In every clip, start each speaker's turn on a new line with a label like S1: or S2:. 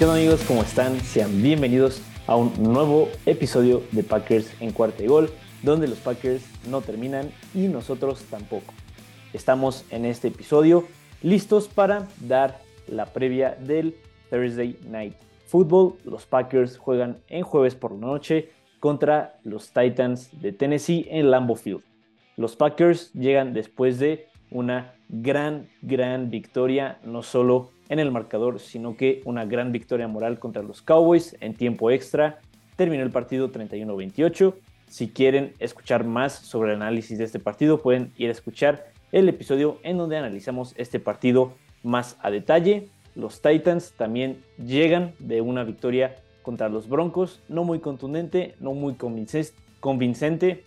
S1: ¿Qué amigos? ¿Cómo están? Sean bienvenidos a un nuevo episodio de Packers en cuarta y gol, donde los Packers no terminan y nosotros tampoco. Estamos en este episodio listos para dar la previa del Thursday Night Football. Los Packers juegan en jueves por la noche contra los Titans de Tennessee en Lambeau Field. Los Packers llegan después de una gran, gran victoria, no solo en el marcador, sino que una gran victoria moral contra los Cowboys en tiempo extra. Terminó el partido 31-28. Si quieren escuchar más sobre el análisis de este partido, pueden ir a escuchar el episodio en donde analizamos este partido más a detalle. Los Titans también llegan de una victoria contra los Broncos, no muy contundente, no muy convincente,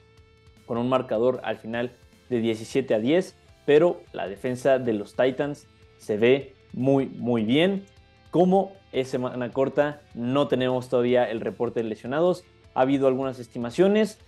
S1: con un marcador al final de 17 a 10, pero la defensa de los Titans se ve muy, muy bien. Como es semana corta, no tenemos todavía el reporte de lesionados. Ha habido algunas estimaciones.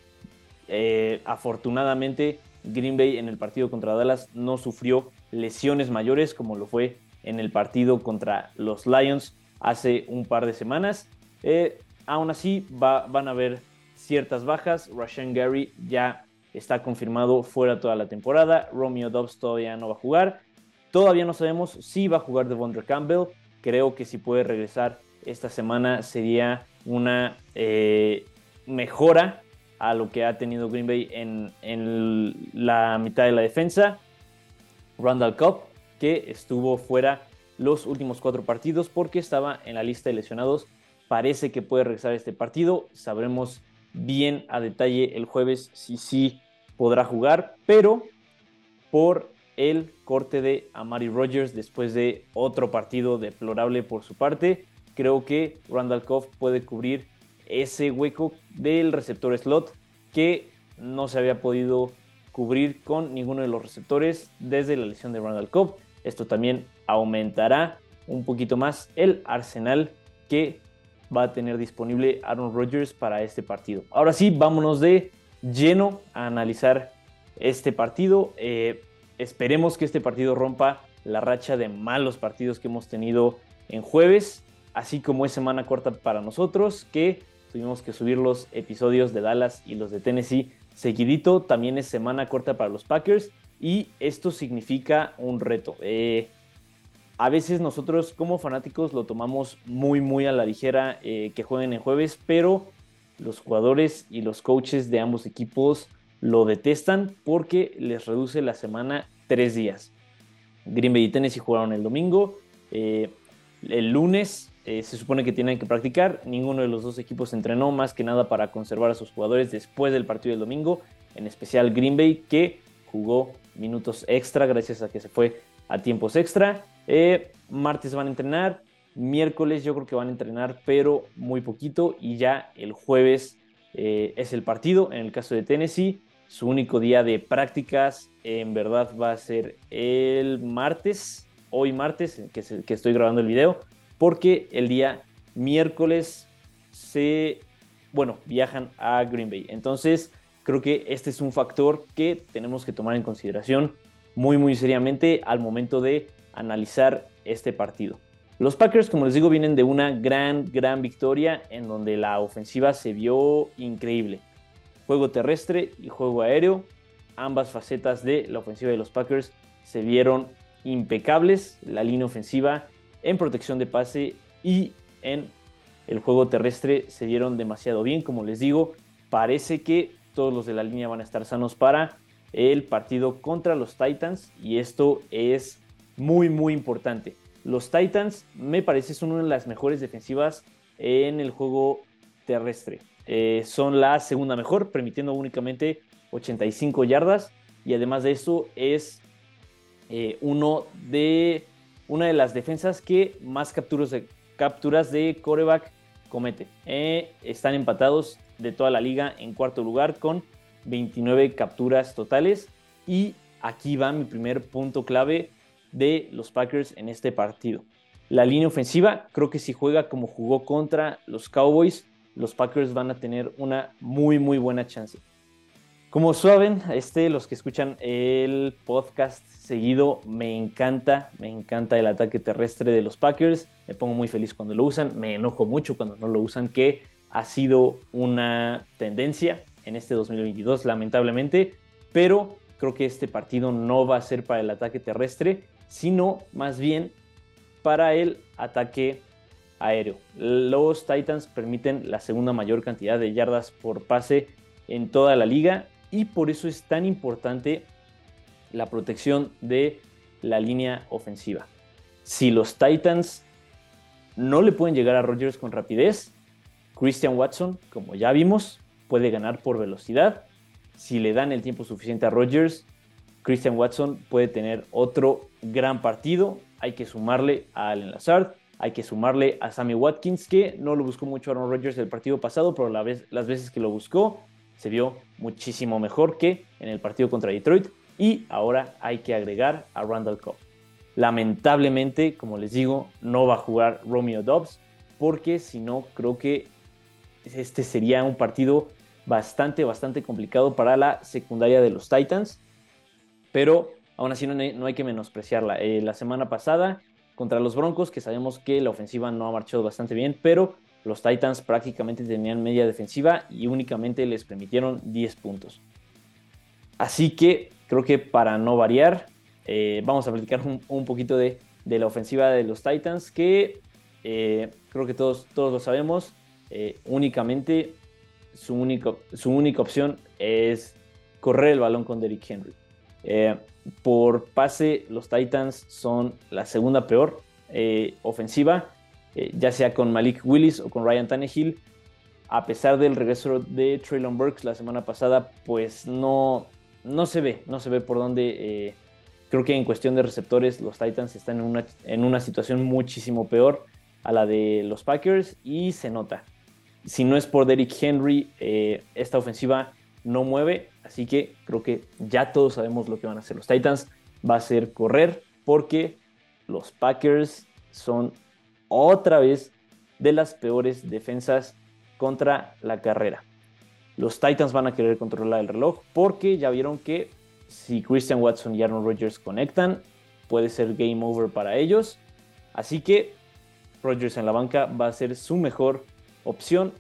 S1: Eh, afortunadamente, Green Bay en el partido contra Dallas no sufrió lesiones mayores como lo fue en el partido contra los Lions hace un par de semanas. Eh, aún así, van a haber ciertas bajas. Rashan Gary ya está confirmado fuera toda la temporada. Romeo Dobbs todavía no va a jugar. Todavía no sabemos si va a jugar Devondre Campbell. Creo que si puede regresar esta semana sería una eh, mejora a lo que ha tenido Green Bay en, la mitad de la defensa. Randall Cobb, que estuvo fuera los últimos cuatro partidos porque estaba en la lista de lesionados. Parece que puede regresar este partido. Sabremos bien a detalle el jueves si sí podrá jugar, pero por el corte de Amari Rogers después de otro partido deplorable por su parte. Creo que Randall Cobb puede cubrir ese hueco del receptor slot que no se había podido cubrir con ninguno de los receptores desde la lesión de Randall Cobb. Esto también aumentará un poquito más el arsenal que va a tener disponible Aaron Rodgers para este partido. Ahora sí, vámonos de lleno a analizar este partido. Eh, Esperemos que este partido rompa la racha de malos partidos que hemos tenido en jueves, así como es semana corta para nosotros, que tuvimos que subir los episodios de Dallas y los de Tennessee seguidito. También es semana corta para los Packers y esto significa un reto. Eh, a veces nosotros como fanáticos lo tomamos muy muy a la ligera eh, que jueguen en jueves, pero los jugadores y los coaches de ambos equipos lo detestan porque les reduce la semana tres días. Green Bay y Tennessee jugaron el domingo. Eh, el lunes eh, se supone que tienen que practicar. Ninguno de los dos equipos entrenó más que nada para conservar a sus jugadores después del partido del domingo. En especial Green Bay que jugó minutos extra gracias a que se fue a tiempos extra. Eh, martes van a entrenar. Miércoles yo creo que van a entrenar pero muy poquito. Y ya el jueves es el partido en el caso de Tennessee. Su único día de prácticas en verdad va a ser el martes, hoy martes, que, que estoy grabando el video, porque el día miércoles se, bueno, viajan a Green Bay. Entonces, creo que este es un factor que tenemos que tomar en consideración muy, muy seriamente al momento de analizar este partido. Los Packers, como les digo, vienen de una gran, gran victoria en donde la ofensiva se vio increíble juego terrestre y juego aéreo. Ambas facetas de la ofensiva de los Packers se vieron impecables. La línea ofensiva en protección de pase y en el juego terrestre se vieron demasiado bien. Como les digo, parece que todos los de la línea van a estar sanos para el partido contra los Titans y esto es muy muy importante. Los Titans me parece son una de las mejores defensivas en el juego terrestre. Eh, son la segunda mejor, permitiendo únicamente 85 yardas. Y además de eso, es eh, uno de, una de las defensas que más capturas de, capturas de coreback comete. Eh, están empatados de toda la liga en cuarto lugar con 29 capturas totales. Y aquí va mi primer punto clave de los Packers en este partido. La línea ofensiva, creo que si juega como jugó contra los Cowboys, los Packers van a tener una muy, muy buena chance. Como saben, este, los que escuchan el podcast seguido, me encanta, me encanta el ataque terrestre de los Packers. Me pongo muy feliz cuando lo usan, me enojo mucho cuando no lo usan, que ha sido una tendencia en este 2022, lamentablemente. Pero creo que este partido no va a ser para el ataque terrestre, sino más bien para el ataque aéreo. Los Titans permiten la segunda mayor cantidad de yardas por pase en toda la liga y por eso es tan importante la protección de la línea ofensiva. Si los Titans no le pueden llegar a Rodgers con rapidez, Christian Watson, como ya vimos, puede ganar por velocidad. Si le dan el tiempo suficiente a Rodgers, Christian Watson puede tener otro gran partido. Hay que sumarle a Allen Lazard, hay que sumarle a Sammy Watkins, que no lo buscó mucho Aaron Rodgers el partido pasado, pero las veces que lo buscó se vio muchísimo mejor que en el partido contra Detroit. Y ahora hay que agregar a Randall Cobb. Lamentablemente, como les digo, no va a jugar Romeo Dobbs, porque si no, creo que este sería un partido bastante, bastante complicado para la secundaria de los Titans. Pero aún así no hay, que menospreciarla. Eh, la semana pasada contra los Broncos, que sabemos que la ofensiva no ha marchado bastante bien, pero los Titans prácticamente tenían media defensiva y únicamente les permitieron 10 puntos. Así que creo que para no variar, eh, vamos a platicar un, poquito de, la ofensiva de los Titans, que eh, creo que todos, todos lo sabemos. Eh, únicamente su, único, su única opción es correr el balón con Derrick Henry. Por pase, los Titans son la segunda peor ofensiva eh, ya sea con Malik Willis o con Ryan Tannehill. A pesar del regreso de Traylon Burks la semana pasada, pues no, no se ve, no se ve por dónde. Eh, creo que en cuestión de receptores, los Titans están en una, en una situación muchísimo peor a la de los Packers y se nota. Si no es por Derrick Henry, eh, esta ofensiva no mueve, así que creo que ya todos sabemos lo que van a hacer los Titans. Va a ser correr porque los Packers son otra vez de las peores defensas contra la carrera. Los Titans van a querer controlar el reloj porque ya vieron que si Christian Watson y Aaron Rodgers conectan, puede ser game over para ellos. Así que Rodgers en la banca va a ser su mejor opción.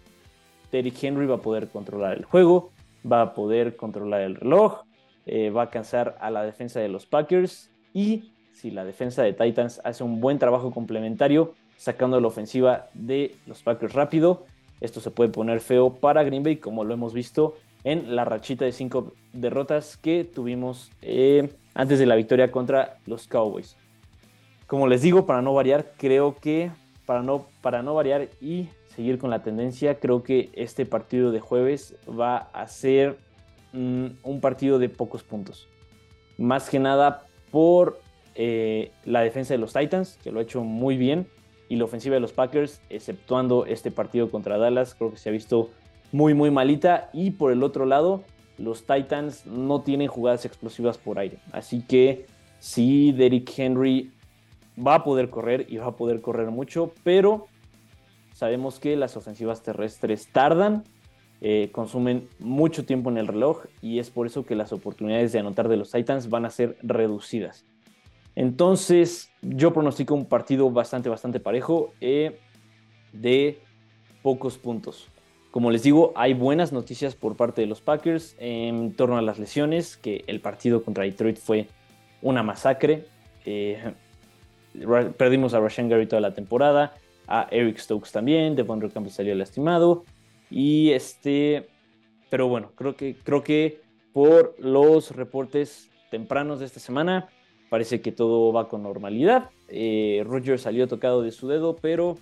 S1: Derrick Henry va a poder controlar el juego, va a poder controlar el reloj, eh, va a cansar a la defensa de los Packers y si la defensa de Titans hace un buen trabajo complementario, sacando la ofensiva de los Packers rápido. Esto se puede poner feo para Green Bay, como lo hemos visto en la rachita de cinco derrotas que tuvimos eh, antes de la victoria contra los Cowboys. Como les digo, para no variar, creo que para no, para no variar y seguir con la tendencia, creo que este partido de jueves va a ser mm, un partido de pocos puntos. Más que nada por eh, la defensa de los Titans, que lo ha hecho muy bien y la ofensiva de los Packers, exceptuando este partido contra Dallas, creo que se ha visto muy, muy malita. Y por el otro lado, los Titans no tienen jugadas explosivas por aire. Así que sí, Derrick Henry va a poder correr y va a poder correr mucho, pero sabemos que las ofensivas terrestres tardan, eh, consumen mucho tiempo en el reloj y es por eso que las oportunidades de anotar de los Titans van a ser reducidas. Entonces, yo pronostico un partido bastante, bastante parejo eh, de pocos puntos. Como les digo, hay buenas noticias por parte de los Packers en torno a las lesiones, que el partido contra Detroit fue una masacre. Eh, perdimos a Rashan Gary toda la temporada, a Eric Stokes también, Devon Campbell salió lastimado. Y este, pero bueno, creo que, creo que por los reportes tempranos de esta semana, parece que todo va con normalidad. Eh, Roger salió tocado de su dedo, pero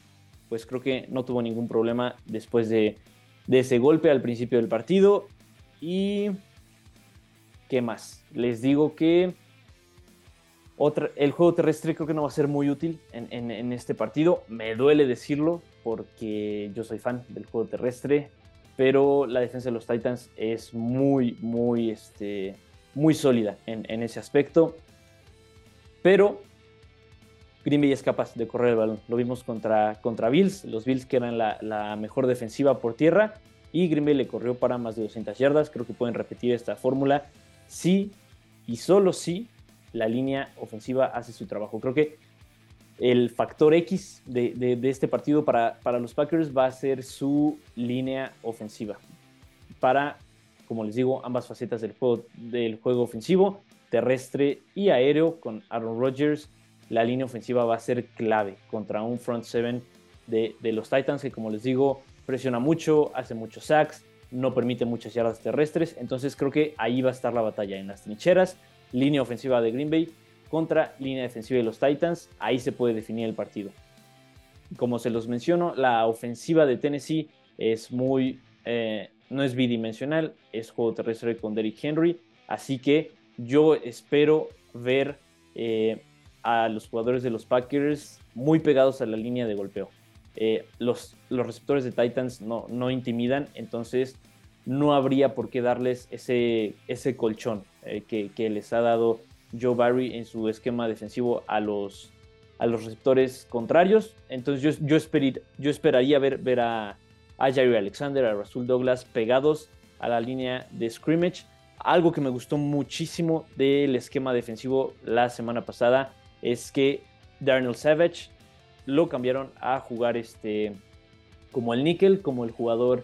S1: pues creo que no tuvo ningún problema después de, ese golpe al principio del partido. Y ¿qué más? Les digo que el juego terrestre creo que no va a ser muy útil en, este partido. Me duele decirlo porque yo soy fan del juego terrestre, pero la defensa de los Titans es muy, muy, este, muy sólida en ese aspecto. Pero Green Bay es capaz de correr el balón. Lo vimos contra, Bills, los Bills que eran la, mejor defensiva por tierra. y Green Bay le corrió para más de 200 yardas. Creo que pueden repetir esta fórmula sí y solo si la línea ofensiva hace su trabajo. Creo que el factor X de, este partido para, los Packers va a ser su línea ofensiva. Para, como les digo, ambas facetas del juego, del juego ofensivo, terrestre y aéreo con Aaron Rodgers, la línea ofensiva va a ser clave contra un front seven de, de los Titans que, como les digo, presiona mucho, hace muchos sacks, no permite muchas yardas terrestres. Entonces creo que ahí va a estar la batalla en las trincheras, línea ofensiva de Green Bay contra línea defensiva de los Titans. Ahí se puede definir el partido. Como se los menciono, la ofensiva de Tennessee es muy, eh, no es bidimensional, es juego terrestre con Derrick Henry. Así que yo espero ver eh, a los jugadores de los Packers muy pegados a la línea de golpeo. Eh, los, los receptores de Titans no, no intimidan, entonces no habría por qué darles ese, ese colchón que, que les ha dado Joe Barry en su esquema defensivo a los, a los receptores contrarios. Entonces yo, yo, esperaría ver, ver a, a Alexander, a Rasul Douglas pegados a la línea de scrimmage. Algo que me gustó muchísimo del esquema defensivo la semana pasada es que Darnell Savage lo cambiaron a jugar este, como el níquel, como el jugador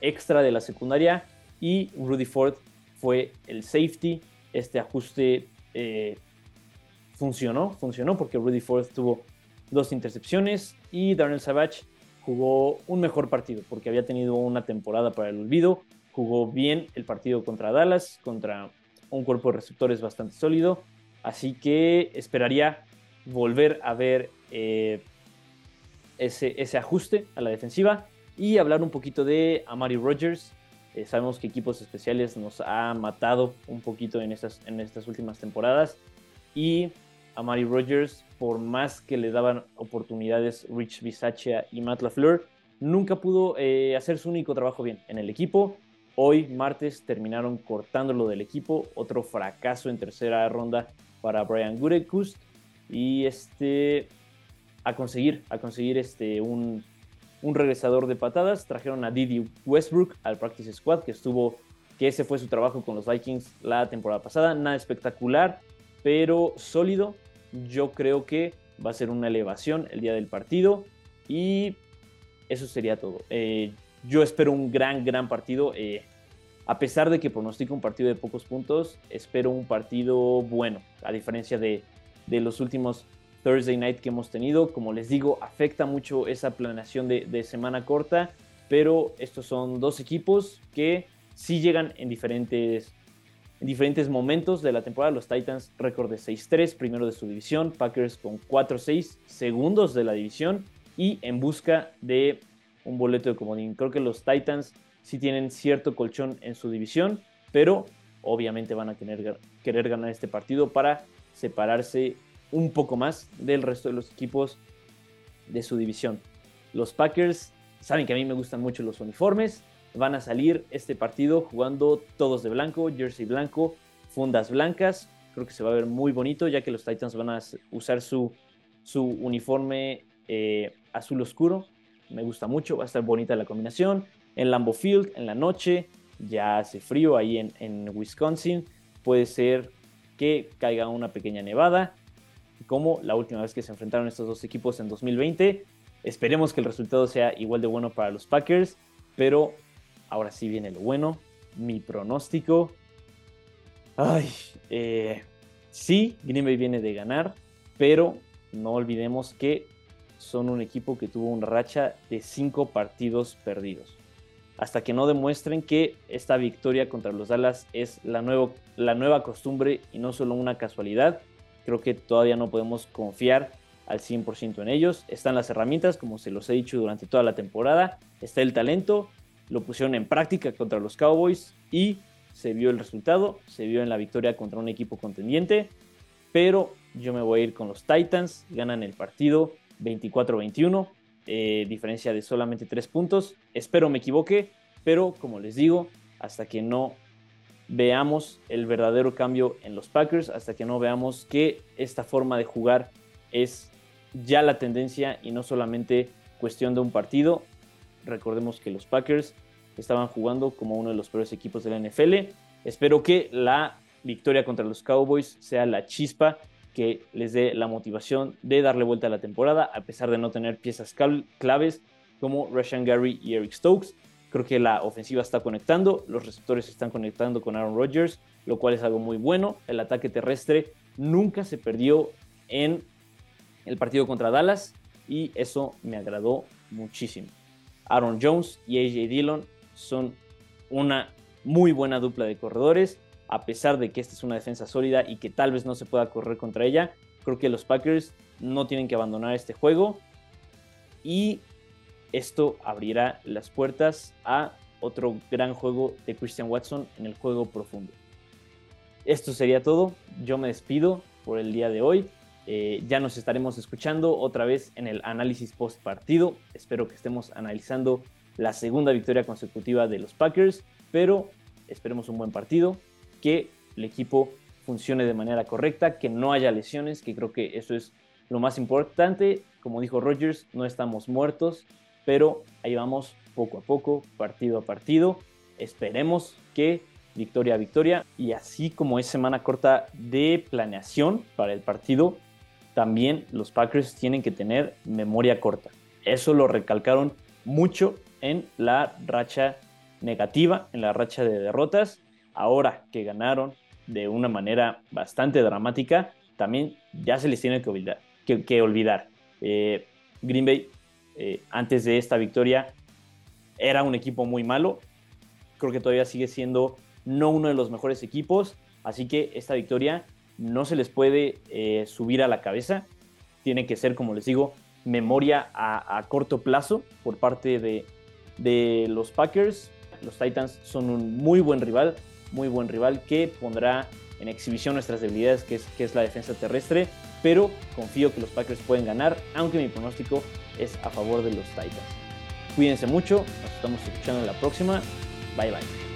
S1: extra de la secundaria y Rudy Ford fue el safety. Este ajuste eh, funcionó, funcionó porque Rudy Ford tuvo dos intercepciones y Darnell Savage jugó un mejor partido porque había tenido una temporada para el olvido, jugó bien el partido contra Dallas, contra un cuerpo de receptores bastante sólido, así que esperaría volver a ver eh, ese, ese ajuste a la defensiva y hablar un poquito de Amari Rogers, eh, sabemos que equipos especiales nos ha matado un poquito en estas, en estas últimas temporadas. Y a Mari Rogers, por más que le daban oportunidades Rich Bisaccia y Matt LaFleur, nunca pudo eh, hacer su único trabajo bien en el equipo. Hoy, martes, terminaron cortándolo del equipo. Otro fracaso en tercera ronda para Brian Gutekunst. Y este, a conseguir, a conseguir este, un, un regresador de patadas. Trajeron a Didi Westbrook al Practice Squad, que estuvo, que ese fue su trabajo con los Vikings la temporada pasada. Nada espectacular, pero sólido. Yo creo que va a ser una elevación el día del partido. Y eso sería todo. Eh, yo espero un gran, gran partido. Eh, a pesar de que pronostico un partido de pocos puntos, espero un partido bueno, a diferencia de, de los últimos Thursday Night que hemos tenido. Como les digo, afecta mucho esa planeación de, semana corta, pero estos son dos equipos que sí llegan en diferentes, en diferentes momentos de la temporada. Los Titans récord de 6-3, primero de su división, Packers con 4-6, segundos de la división y en busca de un boleto de comodín. Creo que los Titans sí tienen cierto colchón en su división, pero obviamente van a tener, querer ganar este partido para separarse un poco más del resto de los equipos de su división. Los Packers saben que a mí me gustan mucho los uniformes. Van a salir este partido jugando todos de blanco, jersey blanco, fundas blancas. Creo que se va a ver muy bonito ya que los Titans van a usar su, su uniforme eh, azul oscuro. Me gusta mucho, va a estar bonita la combinación. En Lambeau Field, en la noche, ya hace frío ahí en, en Wisconsin. Puede ser que caiga una pequeña nevada como la última vez que se enfrentaron estos dos equipos en 2020. Esperemos que el resultado sea igual de bueno para los Packers, pero ahora sí viene lo bueno. Mi pronóstico. Ay, eh, sí, Green Bay viene de ganar, pero no olvidemos que son un equipo que tuvo una racha de cinco partidos perdidos. Hasta que no demuestren que esta victoria contra los Dallas es la, la nueva costumbre y no solo una casualidad, Creo que todavía no podemos confiar al 100% en ellos. Están las herramientas, como se los he dicho durante toda la temporada. Está el talento, lo pusieron en práctica contra los Cowboys y se vio el resultado, se vio en la victoria contra un equipo contendiente. Pero yo me voy a ir con los Titans, ganan el partido 24-21, eh, diferencia de solamente 3 puntos. Espero me equivoque, pero como les digo, hasta que no veamos el verdadero cambio en los Packers, hasta que no veamos que esta forma de jugar es ya la tendencia y no solamente cuestión de un partido. Recordemos que los Packers estaban jugando como uno de los peores equipos de la NFL. Espero que la victoria contra los Cowboys sea la chispa que les dé la motivación de darle vuelta a la temporada, a pesar de no tener piezas claves como Rashan Gary y Eric Stokes. Creo que la ofensiva está conectando, los receptores están conectando con Aaron Rodgers, lo cual es algo muy bueno. El ataque terrestre nunca se perdió en el partido contra Dallas y eso me agradó muchísimo. Aaron Jones y AJ Dillon son una muy buena dupla de corredores, a pesar de que esta es una defensa sólida y que tal vez no se pueda correr contra ella. Creo que los Packers no tienen que abandonar este juego y esto abrirá las puertas a otro gran juego de Christian Watson en el juego profundo. Esto sería todo. Yo me despido por el día de hoy. Eh, ya nos estaremos escuchando otra vez en el análisis post partido. Espero que estemos analizando la segunda victoria consecutiva de los Packers, pero esperemos un buen partido, que el equipo funcione de manera correcta, que no haya lesiones, que creo que eso es lo más importante. Como dijo Rogers, no estamos muertos, pero ahí vamos poco a poco, partido a partido. Esperemos que victoria a victoria y así como es semana corta de planeación para el partido, también los Packers tienen que tener memoria corta. Eso lo recalcaron mucho en la racha negativa, en la racha de derrotas. Ahora que ganaron de una manera bastante dramática, también ya se les tiene que olvidar. Eh, Green Bay, eh, antes de esta victoria, era un equipo muy malo. Creo que todavía sigue siendo no uno de los mejores equipos. Así que esta victoria no se les puede eh, subir a la cabeza. Tiene que ser, como les digo, memoria a, corto plazo por parte de, los Packers. Los Titans son un muy buen rival, muy buen rival que pondrá en exhibición nuestras debilidades, que es, que es la defensa terrestre. Pero confío que los Packers pueden ganar, aunque mi pronóstico es a favor de los Titans. Cuídense mucho, nos estamos escuchando en la próxima. Bye bye.